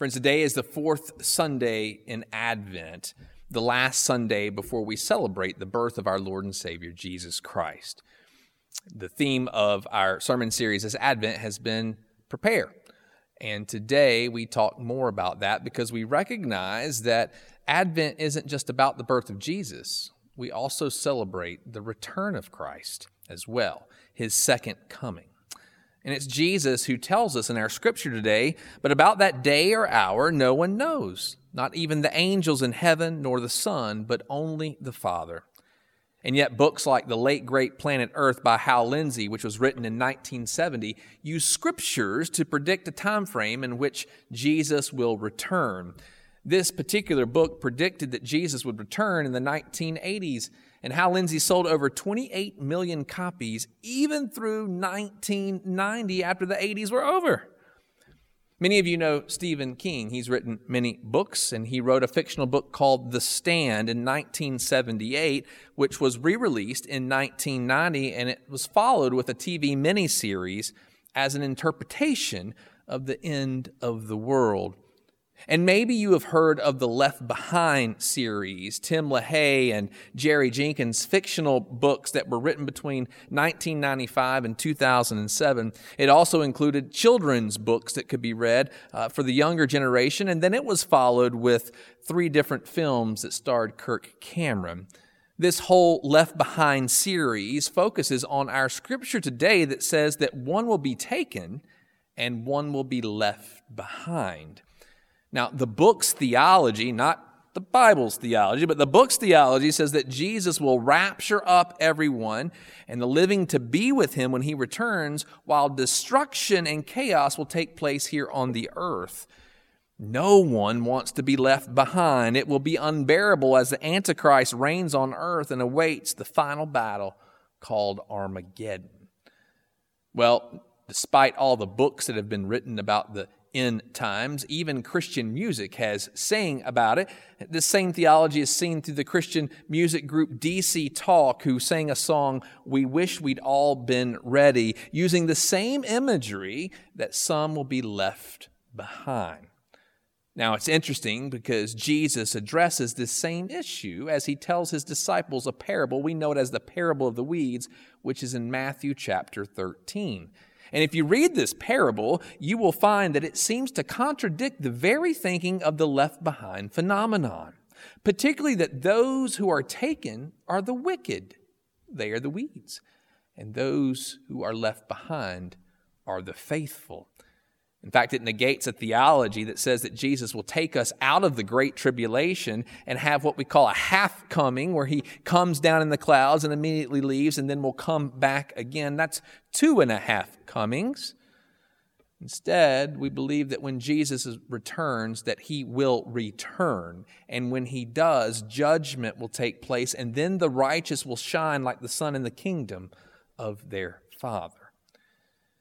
Friends, today is the fourth Sunday in Advent, the last Sunday before we celebrate the birth of our Lord and Savior, Jesus Christ. The theme of our sermon series this Advent has been prepare. And today we talk more about that because we recognize that Advent isn't just about the birth of Jesus. We also celebrate the return of Christ as well, his second coming. And it's Jesus who tells us in our scripture today, but about that day or hour, no one knows, not even the angels in heaven nor the Son, but only the Father. And yet, books like The Late Great Planet Earth by Hal Lindsey, which was written in 1970, use scriptures to predict a time frame in which Jesus will return. This particular book predicted that Jesus would return in the 1980s and Hal Lindsey sold over 28 million copies even through 1990 after the 80s were over. Many of you know Stephen King. He's written many books, and he wrote a fictional book called The Stand in 1978, which was re released in 1990, and it was followed with a TV miniseries as an interpretation of the end of the world. And maybe you have heard of the Left Behind series, Tim LaHaye and Jerry Jenkins' fictional books that were written between 1995 and 2007. It also included children's books that could be read uh, for the younger generation, and then it was followed with three different films that starred Kirk Cameron. This whole Left Behind series focuses on our scripture today that says that one will be taken and one will be left behind. Now, the book's theology, not the Bible's theology, but the book's theology says that Jesus will rapture up everyone and the living to be with him when he returns, while destruction and chaos will take place here on the earth. No one wants to be left behind. It will be unbearable as the Antichrist reigns on earth and awaits the final battle called Armageddon. Well, despite all the books that have been written about the in times. Even Christian music has saying about it. This same theology is seen through the Christian music group DC Talk, who sang a song, We Wish We'd All Been Ready, using the same imagery that some will be left behind. Now, it's interesting because Jesus addresses this same issue as he tells his disciples a parable. We know it as the parable of the weeds, which is in Matthew chapter 13. And if you read this parable, you will find that it seems to contradict the very thinking of the left behind phenomenon, particularly that those who are taken are the wicked. They are the weeds. And those who are left behind are the faithful. In fact, it negates a theology that says that Jesus will take us out of the great tribulation and have what we call a half coming, where he comes down in the clouds and immediately leaves and then will come back again. That's two and a half comings. Instead, we believe that when Jesus returns, that he will return. And when he does, judgment will take place, and then the righteous will shine like the sun in the kingdom of their Father.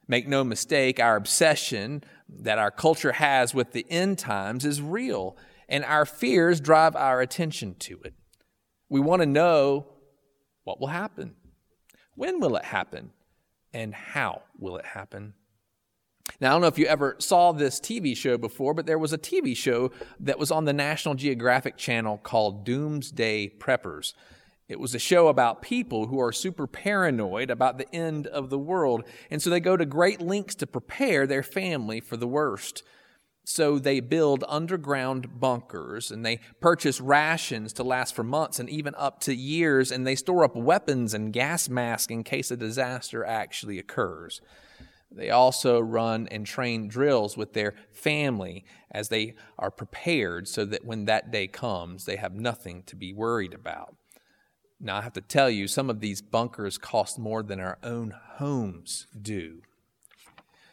Make no mistake, our obsession that our culture has with the end times is real, and our fears drive our attention to it. We want to know what will happen, when will it happen, and how will it happen. Now, I don't know if you ever saw this TV show before, but there was a TV show that was on the National Geographic Channel called Doomsday Preppers. It was a show about people who are super paranoid about the end of the world. And so they go to great lengths to prepare their family for the worst. So they build underground bunkers and they purchase rations to last for months and even up to years. And they store up weapons and gas masks in case a disaster actually occurs. They also run and train drills with their family as they are prepared so that when that day comes, they have nothing to be worried about. Now, I have to tell you, some of these bunkers cost more than our own homes do.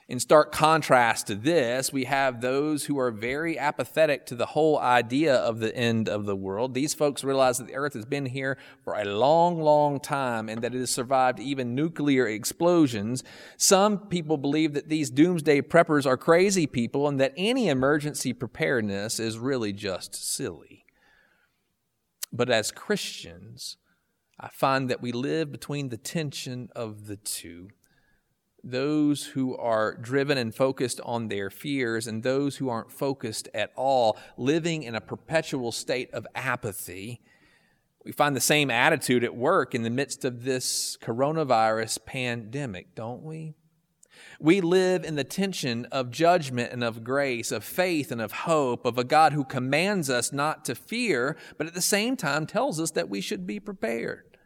In stark contrast to this, we have those who are very apathetic to the whole idea of the end of the world. These folks realize that the earth has been here for a long, long time and that it has survived even nuclear explosions. Some people believe that these doomsday preppers are crazy people and that any emergency preparedness is really just silly. But as Christians, I find that we live between the tension of the two. those who are driven and focused on their fears and those who aren't focused at all, living in a perpetual state of apathy. We find the same attitude at work in the midst of this coronavirus pandemic, don't we? We live in the tension of judgment and of grace, of faith and of hope, of a God who commands us not to fear, but at the same time tells us that we should be prepared.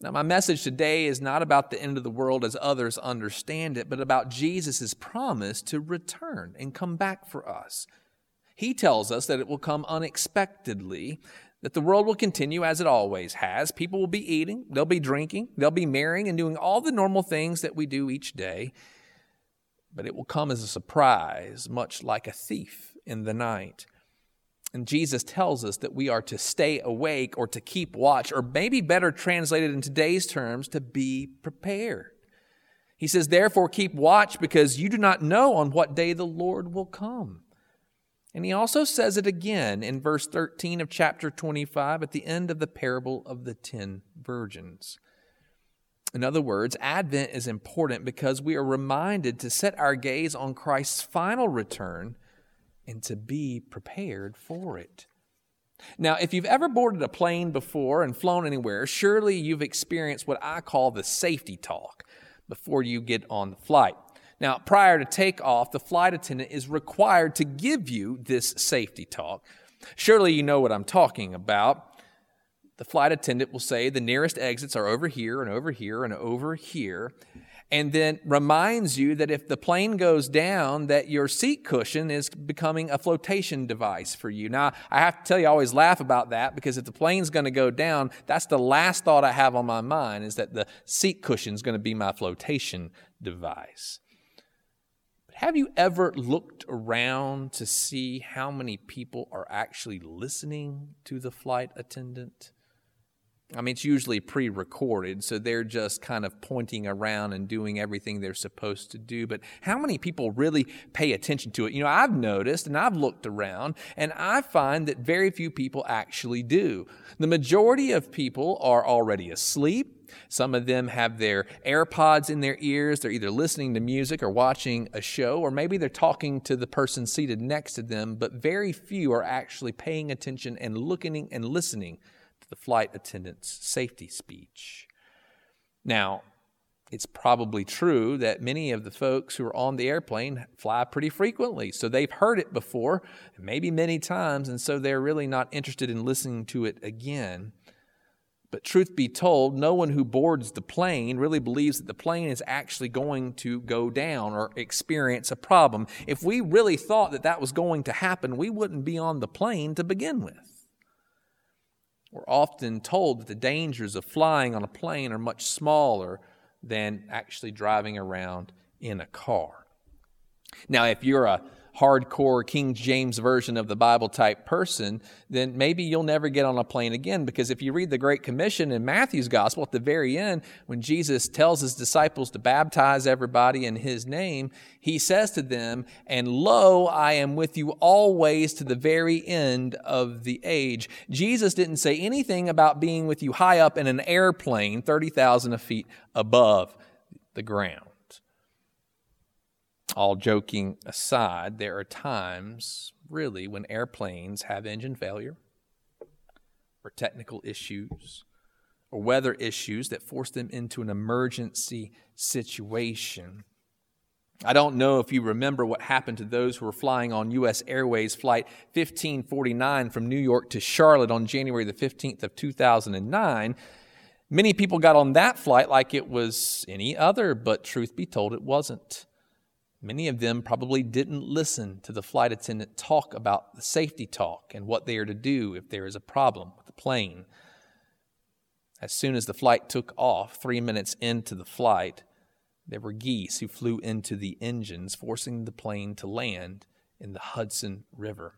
Now, my message today is not about the end of the world as others understand it, but about Jesus' promise to return and come back for us. He tells us that it will come unexpectedly, that the world will continue as it always has. People will be eating, they'll be drinking, they'll be marrying, and doing all the normal things that we do each day. But it will come as a surprise, much like a thief in the night. And Jesus tells us that we are to stay awake or to keep watch, or maybe better translated in today's terms, to be prepared. He says, Therefore, keep watch because you do not know on what day the Lord will come. And he also says it again in verse 13 of chapter 25 at the end of the parable of the ten virgins. In other words, Advent is important because we are reminded to set our gaze on Christ's final return and to be prepared for it. Now, if you've ever boarded a plane before and flown anywhere, surely you've experienced what I call the safety talk before you get on the flight. Now, prior to takeoff, the flight attendant is required to give you this safety talk. Surely you know what I'm talking about. The flight attendant will say the nearest exits are over here and over here and over here and then reminds you that if the plane goes down that your seat cushion is becoming a flotation device for you now i have to tell you i always laugh about that because if the plane's going to go down that's the last thought i have on my mind is that the seat cushion is going to be my flotation device have you ever looked around to see how many people are actually listening to the flight attendant I mean, it's usually pre recorded, so they're just kind of pointing around and doing everything they're supposed to do. But how many people really pay attention to it? You know, I've noticed and I've looked around, and I find that very few people actually do. The majority of people are already asleep. Some of them have their AirPods in their ears. They're either listening to music or watching a show, or maybe they're talking to the person seated next to them, but very few are actually paying attention and looking and listening to the flight attendant's safety speech. Now, it's probably true that many of the folks who are on the airplane fly pretty frequently. So they've heard it before, maybe many times, and so they're really not interested in listening to it again. But truth be told, no one who boards the plane really believes that the plane is actually going to go down or experience a problem. If we really thought that that was going to happen, we wouldn't be on the plane to begin with. We're often told that the dangers of flying on a plane are much smaller than actually driving around in a car. Now, if you're a hardcore King James Version of the Bible type person, then maybe you'll never get on a plane again. Because if you read the Great Commission in Matthew's Gospel at the very end, when Jesus tells his disciples to baptize everybody in his name, he says to them, And lo, I am with you always to the very end of the age. Jesus didn't say anything about being with you high up in an airplane 30,000 feet above the ground all joking aside, there are times, really, when airplanes have engine failure or technical issues or weather issues that force them into an emergency situation. I don't know if you remember what happened to those who were flying on U.S. Airways Flight 1549 from New York to Charlotte on January the 15th of 2009. Many people got on that flight like it was any other, but truth be told, it wasn't. Many of them probably didn't listen to the flight attendant talk about the safety talk and what they are to do if there is a problem with the plane. As soon as the flight took off, three minutes into the flight, there were geese who flew into the engines, forcing the plane to land in the Hudson River.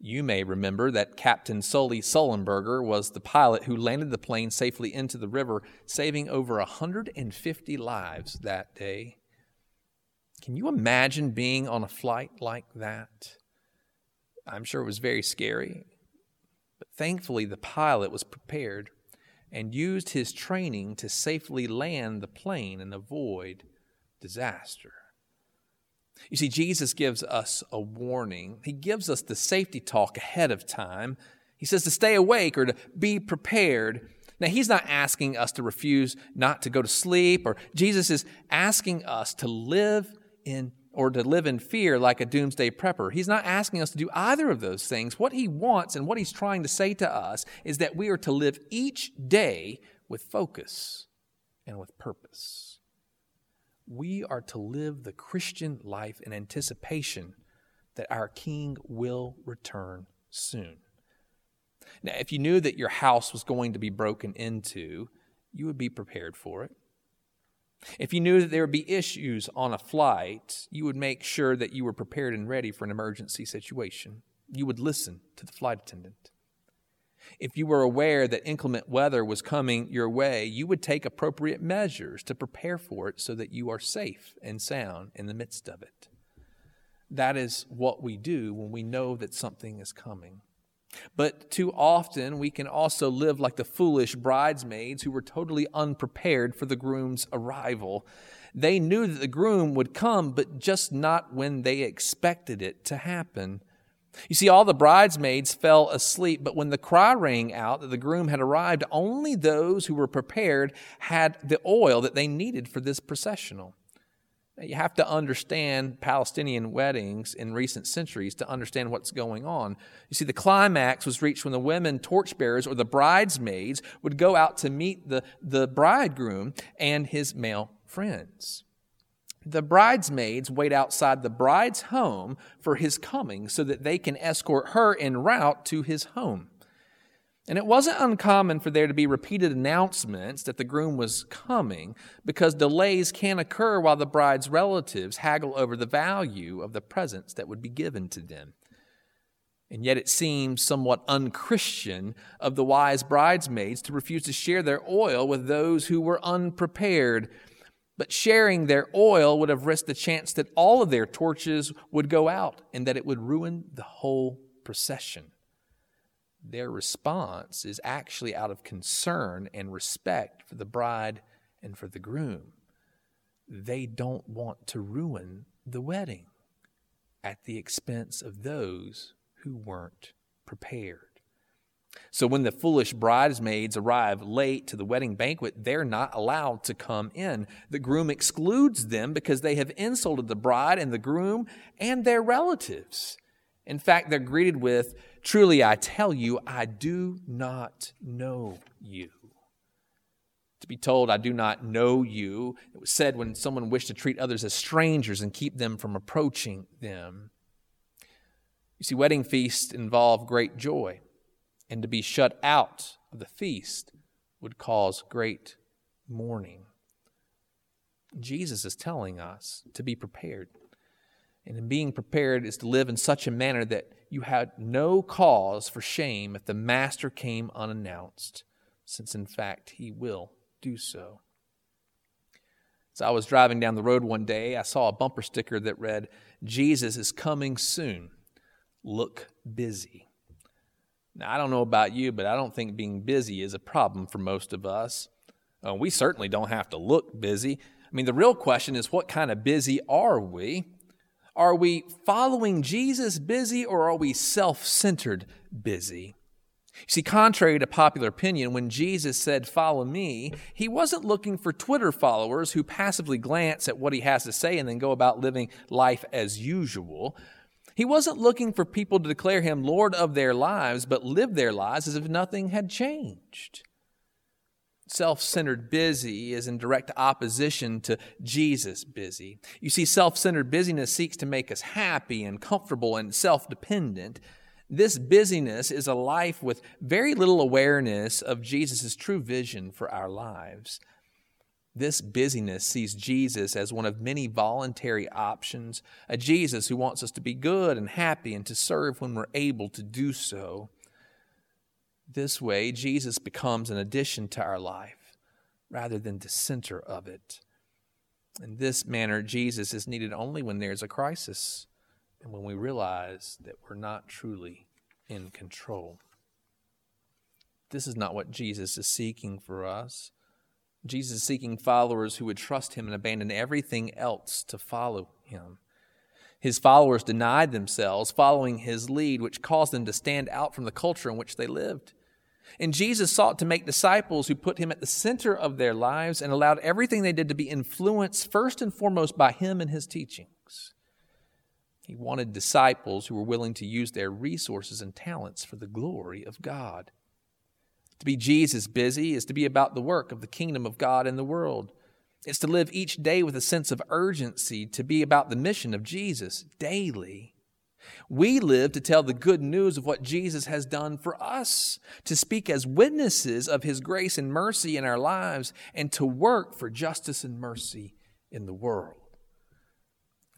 You may remember that Captain Sully Sullenberger was the pilot who landed the plane safely into the river, saving over 150 lives that day. Can you imagine being on a flight like that? I'm sure it was very scary. But thankfully, the pilot was prepared. and used his training to safely land the plane and avoid disaster. You see, Jesus gives us a warning. He gives us the safety talk ahead of time. He says to stay awake or to be prepared. Now, he's not asking us to refuse not to go to sleep, or Jesus is asking us to live in or to live in fear like a doomsday prepper. He's not asking us to do either of those things. What he wants and what he's trying to say to us is that we are to live each day with focus and with purpose. We are to live the Christian life in anticipation that our King will return soon. Now, if you knew that your house was going to be broken into, you would be prepared for it. If you knew that there would be issues on a flight, you would make sure that you were prepared and ready for an emergency situation. You would listen to the flight attendant. If you were aware that inclement weather was coming your way, you would take appropriate measures to prepare for it so that you are safe and sound in the midst of it. That is what we do when we know that something is coming. But too often, we can also live like the foolish bridesmaids who were totally unprepared for the groom's arrival. They knew that the groom would come, but just not when they expected it to happen. You see, all the bridesmaids fell asleep, but when the cry rang out that the groom had arrived, only those who were prepared had the oil that they needed for this processional. You have to understand Palestinian weddings in recent centuries to understand what's going on. You see, the climax was reached when the women torchbearers or the bridesmaids would go out to meet the, the bridegroom and his male friends. The bridesmaids wait outside the bride's home for his coming so that they can escort her en route to his home. And it wasn't uncommon for there to be repeated announcements that the groom was coming because delays can occur while the bride's relatives haggle over the value of the presents that would be given to them. And yet it seems somewhat unchristian of the wise bridesmaids to refuse to share their oil with those who were unprepared. But sharing their oil would have risked the chance that all of their torches would go out and that it would ruin the whole procession their response is actually out of concern and respect for the bride and for the groom. They don't want to ruin the wedding at the expense of those who weren't prepared. So when the foolish bridesmaids arrive late to the wedding banquet, they're not allowed to come in. The groom excludes them because they have insulted the bride and the groom and their relatives. In fact, they're greeted with, Truly I tell you, I do not know you. To be told, I do not know you, it was said when someone wished to treat others as strangers and keep them from approaching them. You see, wedding feasts involve great joy, and to be shut out of the feast would cause great mourning. Jesus is telling us to be prepared. And in being prepared is to live in such a manner that you had no cause for shame if the master came unannounced, since in fact he will do so. As I was driving down the road one day, I saw a bumper sticker that read, Jesus is coming soon. Look busy. Now, I don't know about you, but I don't think being busy is a problem for most of us. Uh, we certainly don't have to look busy. I mean, the real question is what kind of busy are we? Are we following Jesus busy or are we self centered busy? You see, contrary to popular opinion, when Jesus said, Follow me, he wasn't looking for Twitter followers who passively glance at what he has to say and then go about living life as usual. He wasn't looking for people to declare him Lord of their lives, but live their lives as if nothing had changed self centered busy is in direct opposition to Jesus busy. You see, self centered busyness seeks to make us happy and comfortable and self dependent. This busyness is a life with very little awareness of Jesus' true vision for our lives. This busyness sees Jesus as one of many voluntary options, a Jesus who wants us to be good and happy and to serve when we're able to do so. This way, Jesus becomes an addition to our life rather than the center of it. In this manner, Jesus is needed only when there's a crisis and when we realize that we're not truly in control. This is not what Jesus is seeking for us. Jesus is seeking followers who would trust him and abandon everything else to follow him. His followers denied themselves, following his lead, which caused them to stand out from the culture in which they lived. And Jesus sought to make disciples who put him at the center of their lives and allowed everything they did to be influenced first and foremost by him and his teachings. He wanted disciples who were willing to use their resources and talents for the glory of God. To be Jesus busy is to be about the work of the kingdom of God in the world. It's to live each day with a sense of urgency, to be about the mission of Jesus daily. We live to tell the good news of what Jesus has done for us, to speak as witnesses of his grace and mercy in our lives, and to work for justice and mercy in the world.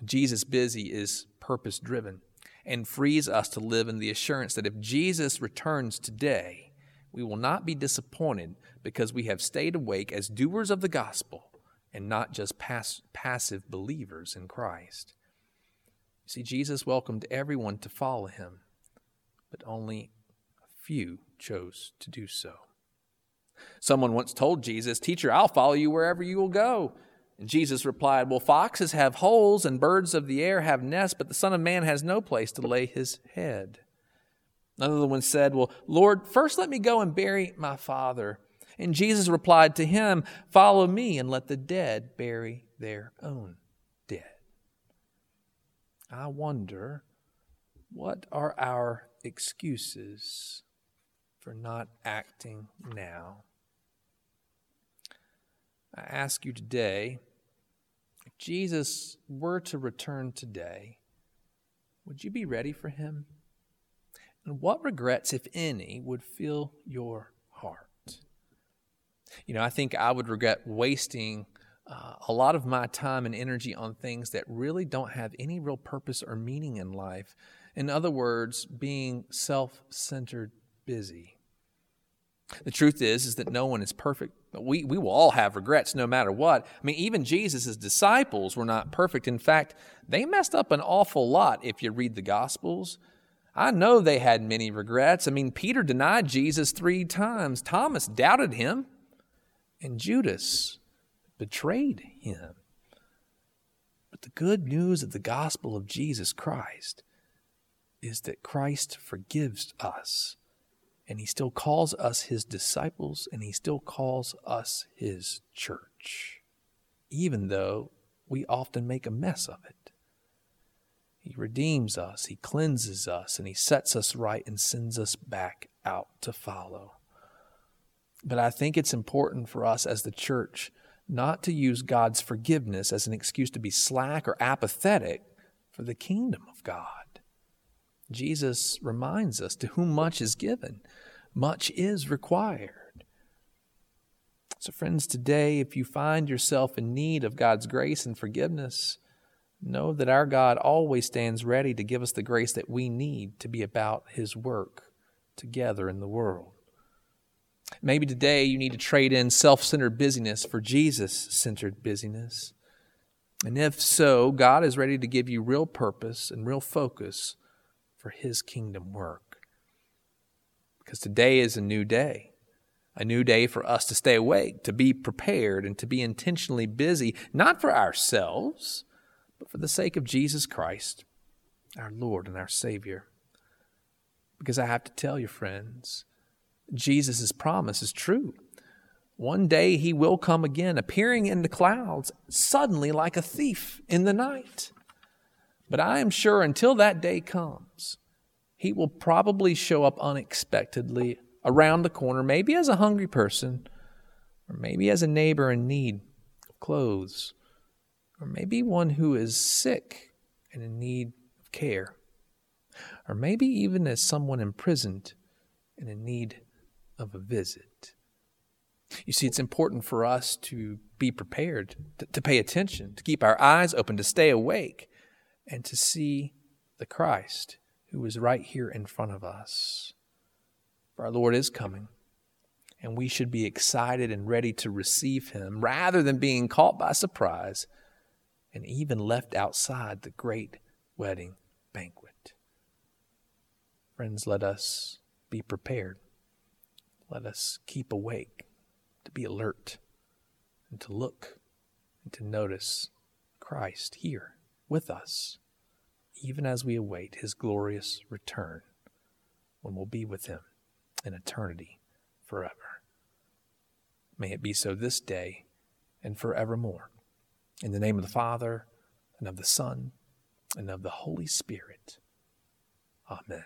Jesus busy is purpose driven and frees us to live in the assurance that if Jesus returns today, we will not be disappointed because we have stayed awake as doers of the gospel and not just pass, passive believers in Christ. See, Jesus welcomed everyone to follow him, but only a few chose to do so. Someone once told Jesus, Teacher, I'll follow you wherever you will go. And Jesus replied, Well, foxes have holes and birds of the air have nests, but the Son of Man has no place to lay his head. Another one said, Well, Lord, first let me go and bury my father. And Jesus replied to him, Follow me and let the dead bury their own. I wonder, what are our excuses for not acting now? I ask you today if Jesus were to return today, would you be ready for him? And what regrets, if any, would fill your heart? You know, I think I would regret wasting uh, a lot of my time and energy on things that really don't have any real purpose or meaning in life. In other words, being self centered busy. The truth is, is that no one is perfect. We, we will all have regrets no matter what. I mean, even Jesus' disciples were not perfect. In fact, they messed up an awful lot if you read the Gospels. I know they had many regrets. I mean, Peter denied Jesus three times, Thomas doubted him, and Judas betrayed him. But the good news of the gospel of Jesus Christ is that Christ forgives us and he still calls us his disciples, and he still calls us his church, even though we often make a mess of it. He redeems us, he cleanses us, and he sets us right and sends us back out to follow. But I think it's important for us as the church not to use God's forgiveness as an excuse to be slack or apathetic for the kingdom of God. Jesus reminds us to whom much is given, much is required. So, friends, today, if you find yourself in need of God's grace and forgiveness, know that our God always stands ready to give us the grace that we need to be about His work together in the world. Maybe today you need to trade in self centered busyness for Jesus centered busyness. And if so, God is ready to give you real purpose and real focus for His kingdom work. Because today is a new day, a new day for us to stay awake, to be prepared, and to be intentionally busy, not for ourselves, but for the sake of Jesus Christ, our Lord and our Savior. Because I have to tell you, friends, Jesus' promise is true. One day he will come again, appearing in the clouds, suddenly like a thief in the night. But I am sure until that day comes, he will probably show up unexpectedly around the corner, maybe as a hungry person, or maybe as a neighbor in need of clothes, or maybe one who is sick and in need of care, or maybe even as someone imprisoned and in need of a visit. You see, it's important for us to be prepared, to, to, pay attention, to keep our eyes open, to stay awake, and to see the Christ who is right here in front of us. For our Lord is coming, and we should be excited and ready to receive him rather than being caught by surprise and even left outside the great wedding banquet. Friends, let us be prepared. Let us keep awake, to be alert, and to look and to notice Christ here with us, even as we await his glorious return when we'll be with him in eternity forever. May it be so this day and forevermore. In the name of the Father, and of the Son, and of the Holy Spirit. Amen.